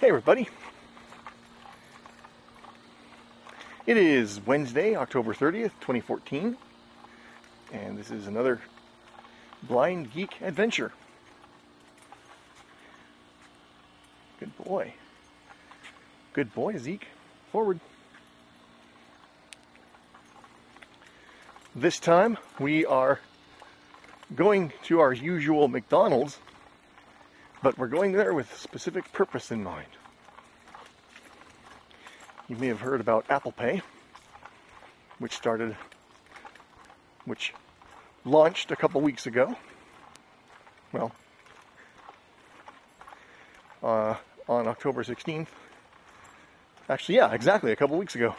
Hey, everybody. It is Wednesday, October 30th, 2014, and this is another Blind Geek adventure. Good boy. Good boy, Zeke. Forward. This time we are going to our usual McDonald's but we're going there with specific purpose in mind. You may have heard about Apple Pay, which started, which launched a couple weeks ago. Well, uh, on October 16th. Actually, yeah, exactly, a couple weeks ago.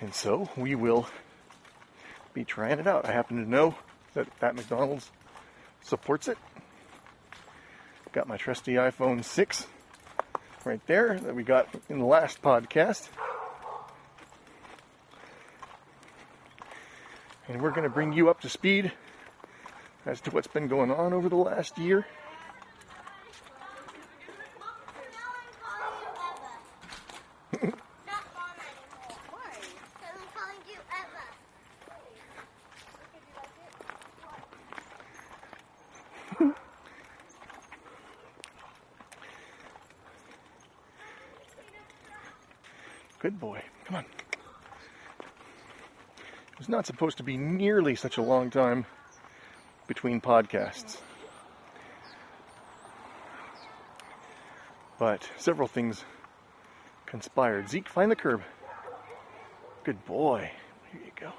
And so we will be trying it out. I happen to know that that McDonald's supports it. Got my trusty iPhone 6 right there that we got in the last podcast. And we're going to bring you up to speed as to what's been going on over the last year. Good boy. Come on. It was not supposed to be nearly such a long time between podcasts. But several things conspired. Zeke, find the curb. Good boy. Here you go.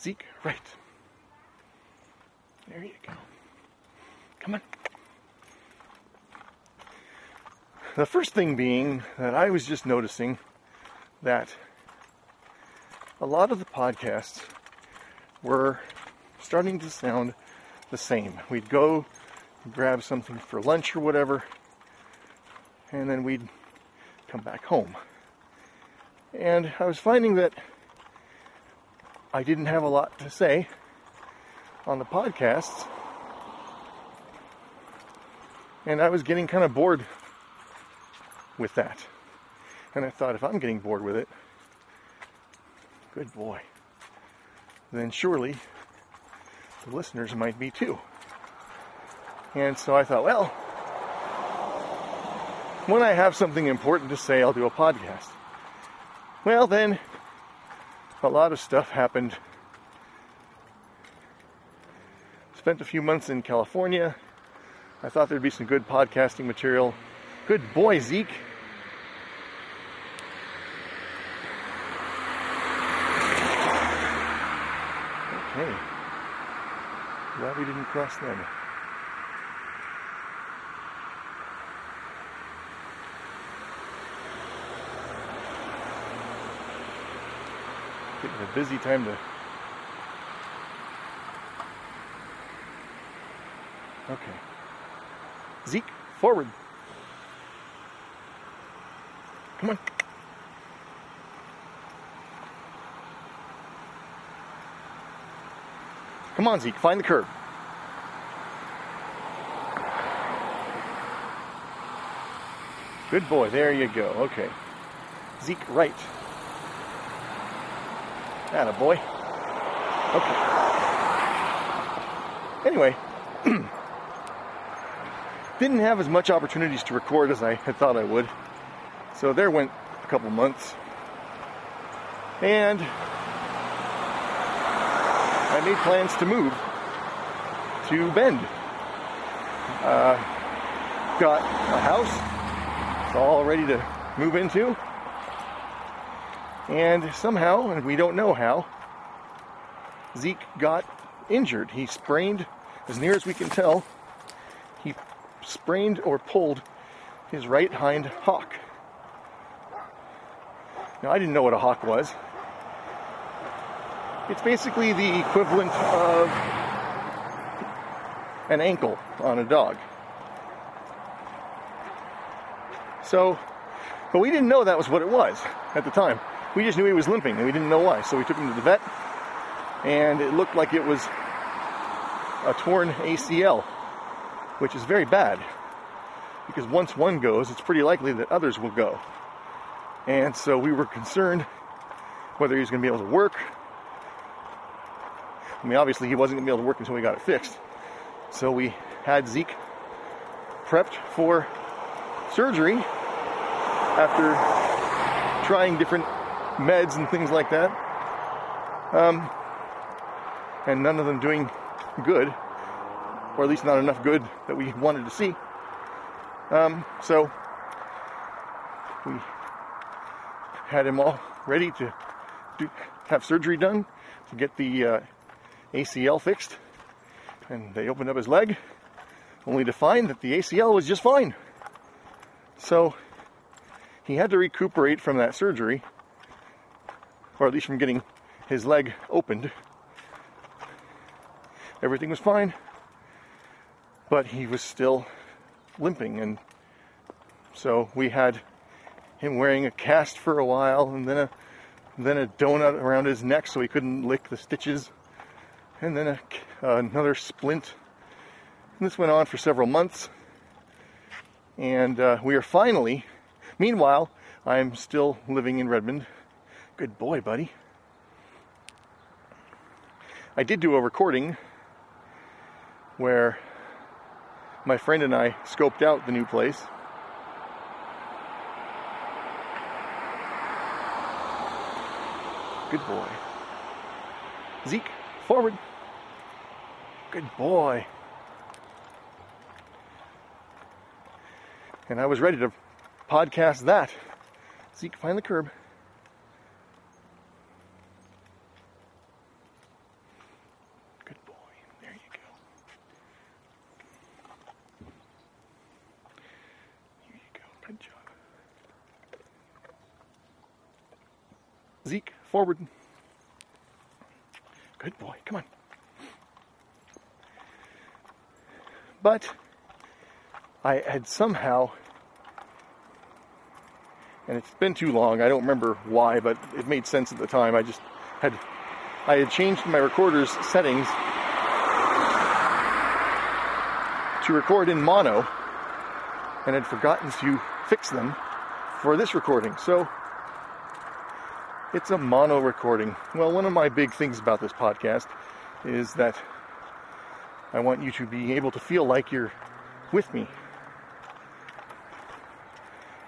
Zeke, right. There you go. Come on. The first thing being that I was just noticing that a lot of the podcasts were starting to sound the same. We'd go grab something for lunch or whatever, and then we'd come back home. And I was finding that I didn't have a lot to say on the podcasts, and I was getting kind of bored with that. And I thought, if I'm getting bored with it, good boy, then surely the listeners might be too. And so I thought, well, when I have something important to say, I'll do a podcast. Well, then a lot of stuff happened. Spent a few months in California. I thought there'd be some good podcasting material. Good boy, Zeke. Okay. Glad we didn't cross them. Getting a busy time to. Okay. Zeke, forward. Come on. Come on, Zeke, find the curb. Good boy, there you go. Okay. Zeke, right. That a boy. Okay. Anyway, didn't have as much opportunities to record as I had thought I would. So there went a couple months. And I made plans to move to Bend. Uh, got a house, it's all ready to move into. And somehow, and we don't know how, Zeke got injured. He sprained, as near as we can tell, he sprained or pulled his right hind hock. Now, I didn't know what a hock was. It's basically the equivalent of an ankle on a dog. So, but we didn't know that was what it was at the time. We just knew he was limping and we didn't know why. So we took him to the vet and it looked like it was a torn ACL, which is very bad because once one goes, it's pretty likely that others will go. And so we were concerned whether he was going to be able to work. I mean, obviously, he wasn't going to be able to work until we got it fixed. So we had Zeke prepped for surgery after trying different meds and things like that. Um, and none of them doing good, or at least not enough good that we wanted to see. Um, so we had him all ready to do, have surgery done to get the uh, ACL fixed. And they opened up his leg, only to find that the ACL was just fine. So he had to recuperate from that surgery, or at least from getting his leg opened. Everything was fine, but he was still limping, and so we had him wearing a cast for a while, and then a then a donut around his neck so he couldn't lick the stitches, and then a, uh, another splint. And this went on for several months, and uh, we are finally. Meanwhile, I'm still living in Redmond. Good boy, buddy. I did do a recording where my friend and I scoped out the new place. Good boy. Zeke, forward. Good boy. And I was ready to podcast that. Zeke, find the curb. Good boy. There you go. Here you go. Good job. Zeke, forward. Good boy. Come on. But I had somehow, and it's been too long, I don't remember why, but it made sense at the time. I just had, I had changed my recorder's settings to record in mono and had forgotten to fix them for this recording. So it's a mono recording. Well, one of my big things about this podcast is that I want you to be able to feel like you're with me.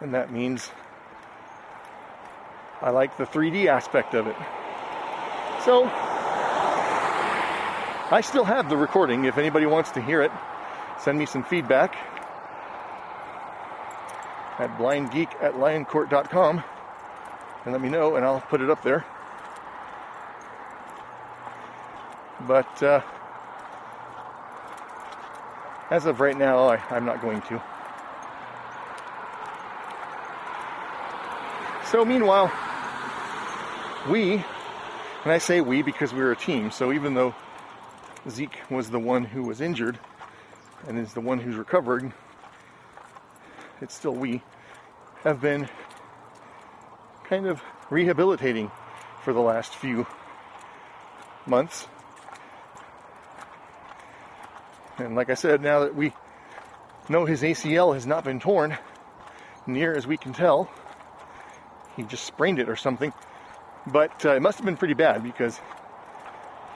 And that means I like the 3D aspect of it. So, I still have the recording. If anybody wants to hear it, send me some feedback at blindgeek at lioncourt.com and let me know, and I'll put it up there. But uh, as of right now, I, I'm not going to. So, meanwhile, we, and I say we because we were a team, so even though Zeke was the one who was injured and is the one who's recovering, it's still we, have been kind of rehabilitating for the last few months. And like I said, now that we know his ACL has not been torn, near as we can tell, he just sprained it or something. But uh, it must have been pretty bad because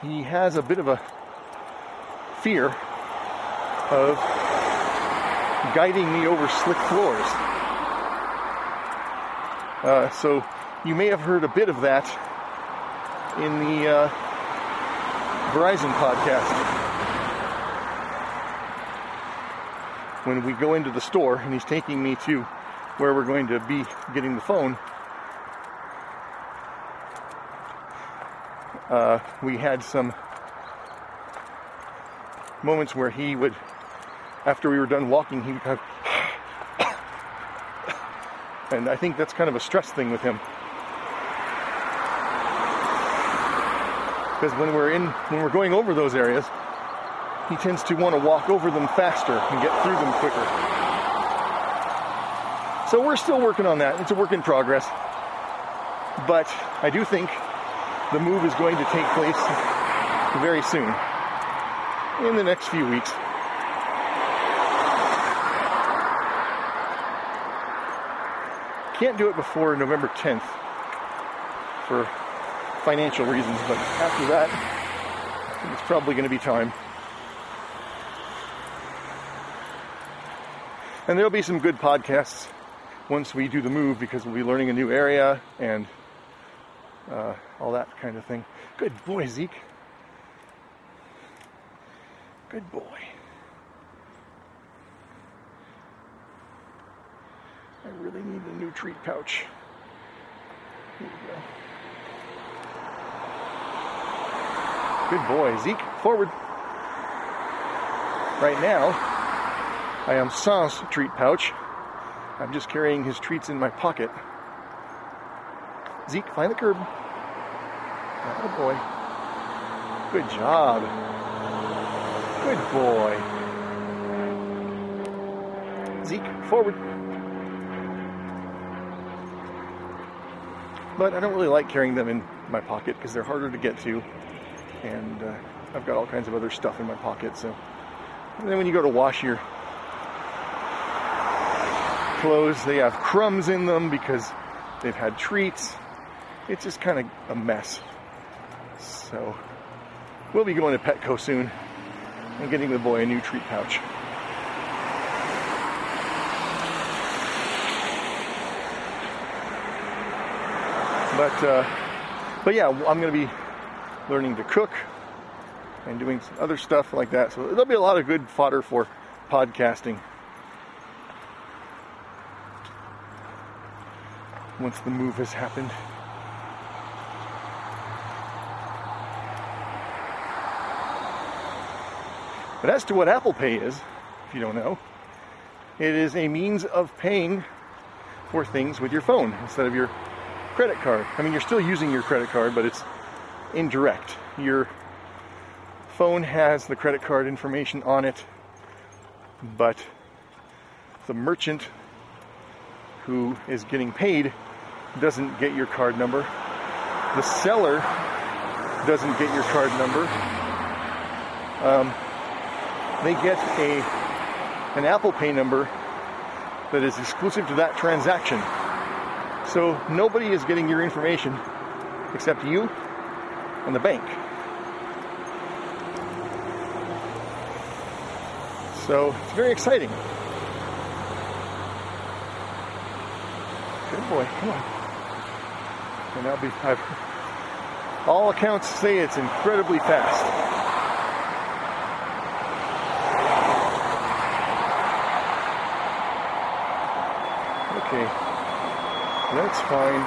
he has a bit of a fear of guiding me over slick floors. Uh, so you may have heard a bit of that in the uh, Verizon podcast. When we go into the store and he's taking me to where we're going to be getting the phone, uh, we had some moments where he would, after we were done walking, he would have and I think that's kind of a stress thing with him. Because when we're in, when we're going over those areas, he tends to want to walk over them faster and get through them quicker. So we're still working on that. It's a work in progress. But I do think the move is going to take place very soon. in the next few weeks. Can't do it before November 10th for financial reasons, but after that, it's probably going to be time. And there'll be some good podcasts once we do the move because we'll be learning a new area and uh, all that kind of thing. Good boy, Zeke. Good boy. I really need a new treat pouch. Here we go. Good boy. Zeke, forward. Right now, I am Sans treat pouch. I'm just carrying his treats in my pocket. Zeke, find the curb. Good boy. Good job. Good boy. Zeke, forward. But I don't really like carrying them in my pocket because they're harder to get to. And uh, I've got all kinds of other stuff in my pocket. So and then when you go to wash your clothes, they have crumbs in them because they've had treats. It's just kind of a mess. So we'll be going to Petco soon and getting the boy a new treat pouch. But uh, but yeah, I'm to be learning to cook and doing other stuff like that. So there'll be a lot of good fodder for podcasting once the move has happened. But as to what Apple Pay is, if you don't know, it is a means of paying for things with your phone instead of your credit card. I mean, you're still using your credit card, but it's indirect. Your phone has the credit card information on it, but the merchant who is getting paid doesn't get your card number. The seller doesn't get your card number. Um, they get a an Apple Pay number that is exclusive to that transaction. So nobody is getting your information except you and the bank. So it's very exciting. Good boy, come on. And I'll be, I've, all accounts say it's incredibly fast. Okay. Let's find.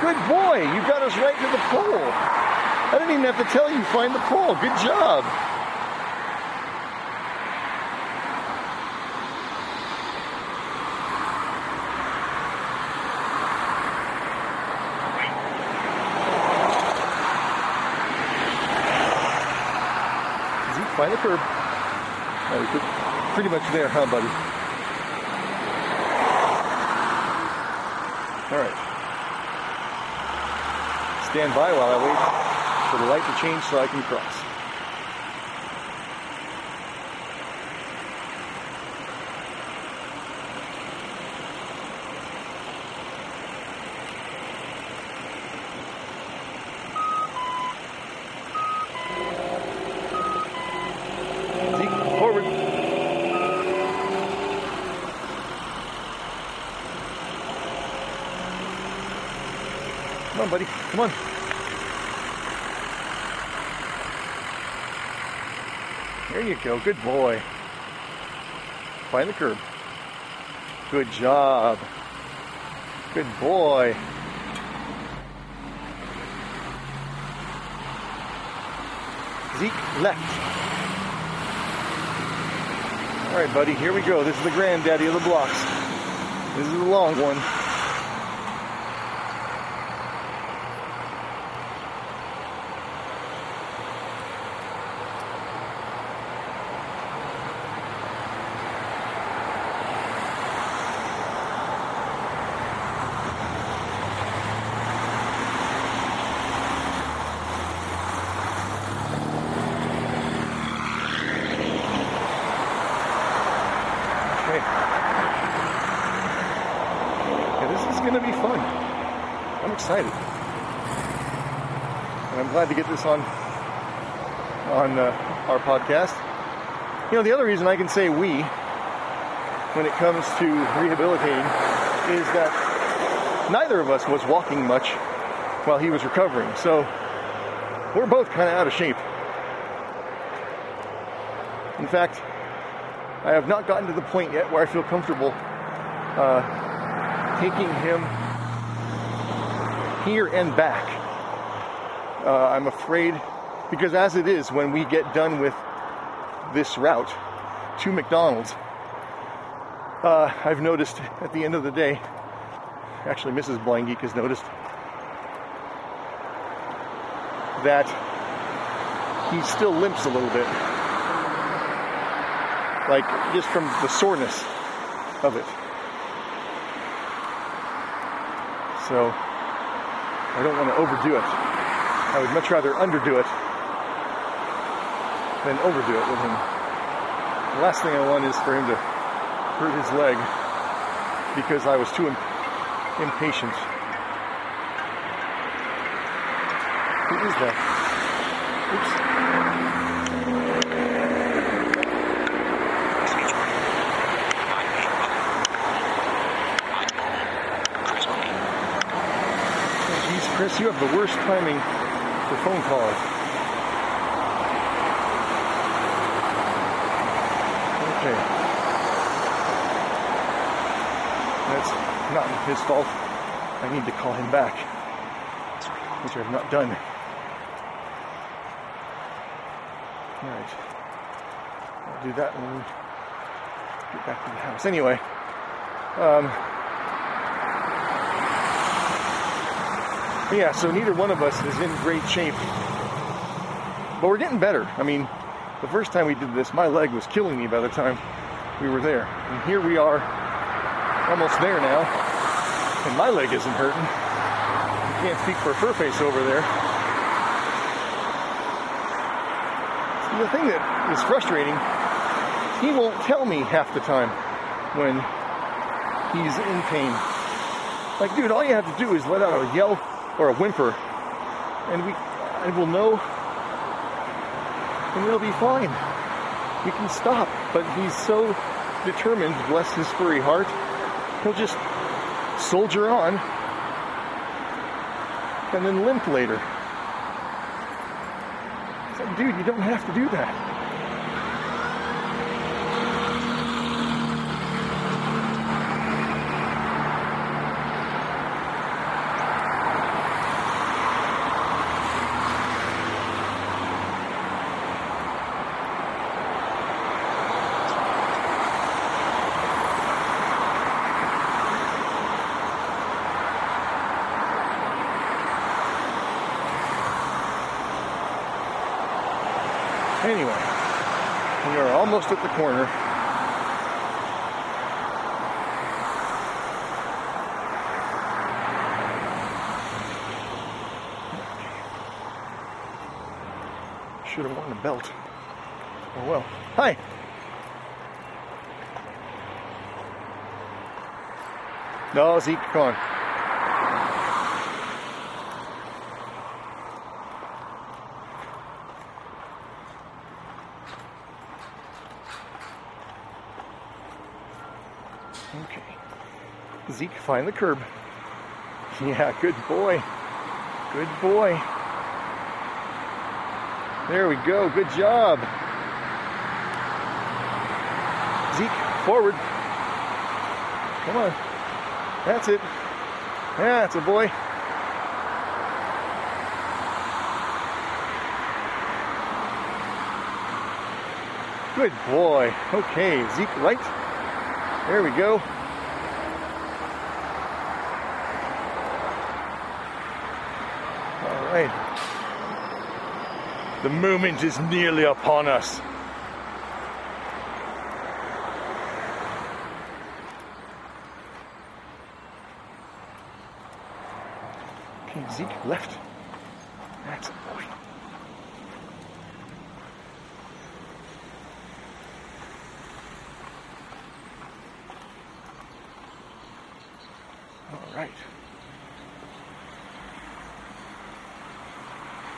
Good boy, you got us right to the pole. I didn't even have to tell you find the pole. Good job. Find the curb. Pretty much there, huh, buddy? All right. Stand by while I wait for the light to change so I can cross. on, buddy. Come on. There you go. Good boy. Find the curb. Good job. Good boy. Zeke left. All right, buddy, here we go. This is the granddaddy of the blocks. This is the long one. Excited. fun. I'm excited. And I'm glad to get this on on uh, our podcast. You know, the other reason I can say we when it comes to rehabilitating is that neither of us was walking much while he was recovering. So we're both kind of out of shape. In fact, I have not gotten to the point yet where I feel comfortable uh, taking him here and back. Uh, I'm afraid, because as it is, when we get done with this route to McDonald's, uh, I've noticed at the end of the day, actually, Mrs. Blind has noticed that he still limps a little bit. Like just from the soreness of it. So I don't want to overdo it. I would much rather underdo it than overdo it with him. The last thing I want is for him to hurt his leg because I was too impatient. Who is that? Oops. Oh, Jeez, Chris, you have the worst timing for phone calls. Okay. That's not his fault. I need to call him back, which I've not done. Alright. I'll do that when we get back to the house. Anyway, um, yeah, so neither one of us is in great shape. But we're getting better. I mean, the first time we did this, my leg was killing me by the time we were there. And here we are, almost there now, and my leg isn't hurting. You can't speak for Furface over there. See, the thing that is frustrating, he won't tell me half the time when he's in pain. Like, dude, all you have to do is let out a yell or a whimper, and we, and we'll know, and we'll be fine. We can stop. But he's so determined, bless his furry heart, he'll just soldier on and then limp later. It's like, dude, you don't have to do that. Anyway, we are almost at the corner. Should have worn a belt. Oh well. Hi. No, Zeke, come on. Find the curb. Yeah, good boy. Good boy. There we go. Good job. Zeke, forward. Come on. That's it. That's a boy. Good boy. Okay, Zeke, right. There we go. All right. The moment is nearly upon us. Okay, Zeke, left. That's a. All right.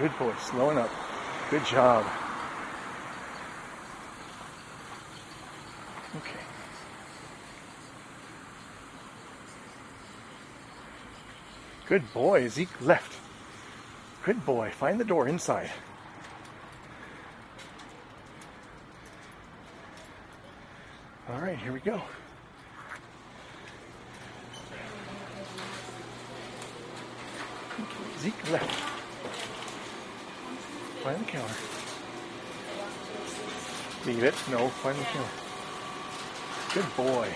Good boy. Slowing up. Good job. Okay. Good boy. Zeke left. Good boy. Find the door inside. All right, here we go. Zeke left. Find the counter. Leave it. No, find the counter. Good boy.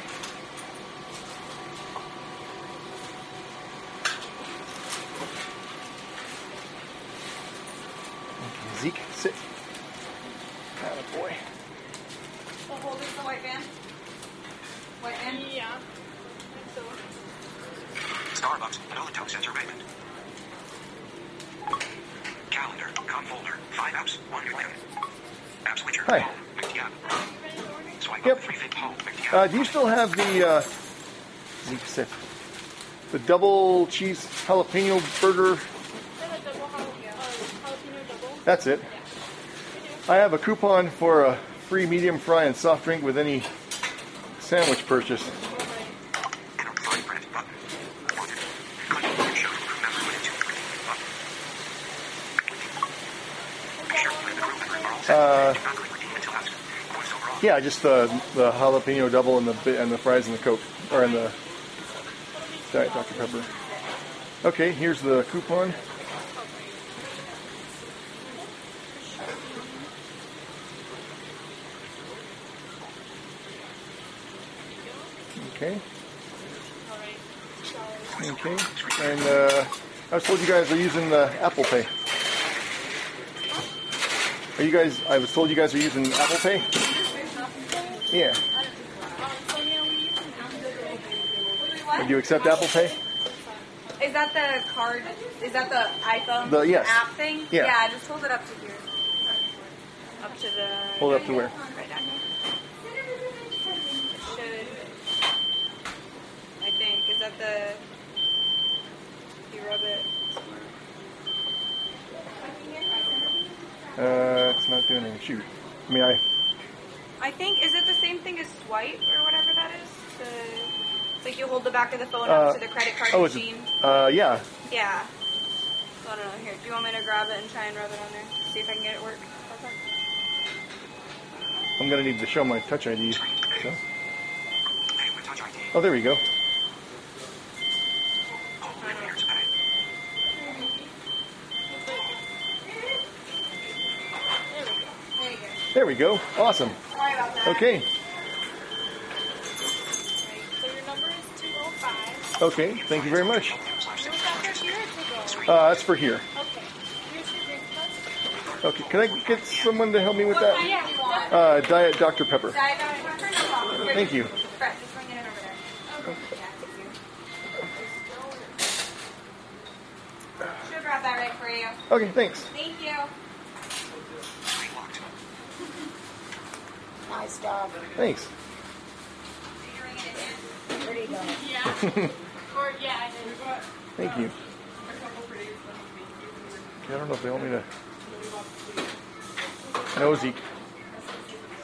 Okay, Zeke, sit. Atta boy. So hold is the white van? White van? Yeah. So, Starbucks, vanilla toast center Raymond. Calendar, com folder, 5 apps, 1 new item. App switcher, Hi. home, McDiab. Swipe Yep. up, 3 fit home, McDiab. Uh, do you still have the uh, The double cheese jalapeno burger? is that a double jalapeno, jalapeno double? That's it. I have a coupon for a free medium fry and soft drink with any sandwich purchase. Enter fine print button. Wanted. Click to show crew member with two click button. Be sure to let the crew members are all set. Uh, Do not click redeem until asked. Voiceover off. Yeah, just the the jalapeno double and the and the fries and the coke or in the diet Dr Pepper. Okay, here's the coupon. Okay. Okay. And uh, I told you guys are using the Apple Pay. Are you guys? I was told you guys are using Apple Pay. Yeah. Do you accept Apple Pay? Is that the card? Is that the iPhone The- yes. app thing? Yeah. Yeah, just hold it up to here. Up to the. Hold it up to where? Right down here. It should. I think. Is that the. You rub it. Uh, it's not doing anything. Shoot. I mean, I. I think. Is it the same thing as swipe or whatever that is? The. It's like you hold the back of the phone Uh, up to the credit card oh, is machine. it? Uh, yeah. Yeah. I don't know. Here, do you want me to grab it and try and rub it on there? See if I can get it work. Okay. I'm gonna need to show my Touch ID. So. Touch ID. Oh, there we go. Hold with here to pay. There you go. There we go. Awesome. That. Okay. So your number is 205. Okay. Thank you very much. Slash Was six. that for here or to go? Uh, that's for here. Okay. Here's your drink card. Okay. Can I get someone to help me with that? you want? Uh, Diet Dr Pepper. Diet Dr. Pepper? No problem. Here, Thank you. Brett, just bring it in over there. Okay. Yeah, thank you. Should grab that right for you. Okay. Thanks. Thank you. Nice job. Thanks. You're bringing it in. Pretty good. Yeah. or, yeah, Thank you. Okay, I don't know if they want me to. Um, uh, no, Zeke.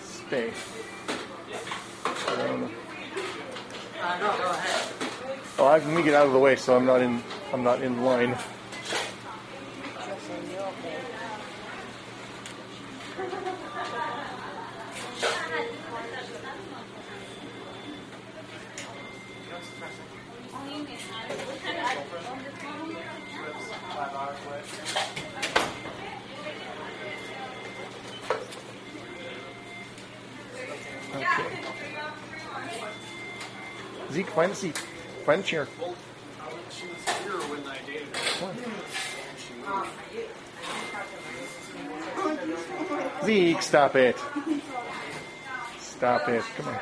Stay. I don't know. Oh, I, let me get out of the way so I'm not in. I'm not in line. Zeke, find a seat. Find a chair. She was here when I dated her. Come on. Zeke, stop it. Stop it. Come on.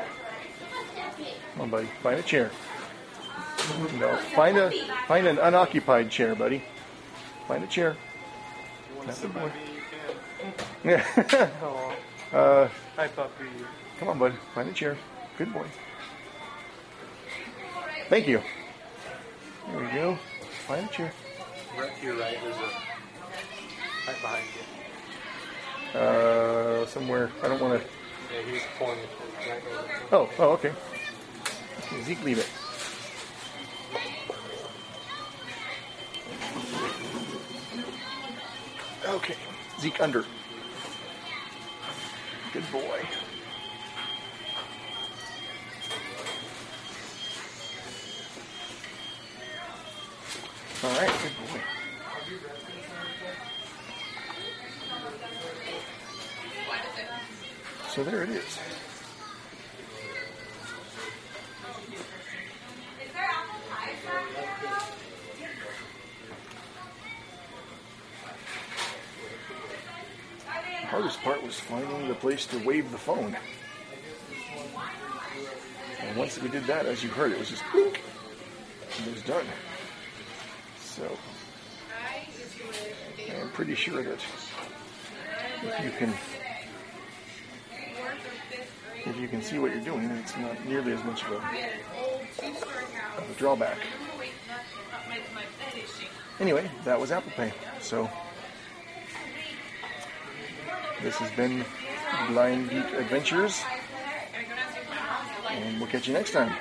Come on, buddy. Find a chair. No. Find a find an unoccupied chair, buddy. Find a chair. You want to That's a boy. me? You can. Yeah. Uh, hi, puppy. come on, bud. Find a chair. Good boy. Thank you. There we go. Find a chair. Right here, right? There's a. Right behind you. Uh, somewhere. I don't want to. Yeah, he's pulling it right over. Oh, oh, okay. Zeke, leave it. Okay, Zeke under. Good boy. All right, good boy. So there it is. Hardest part was finding the place to wave the phone. And once we did that, as you heard, it was just blink, and it was done. So I'm pretty sure that if you can if you can see what you're doing, it's not nearly as much of a, of a drawback. Anyway, that was Apple Pay. So this has been Blind Geek Adventures, and we'll catch you next time.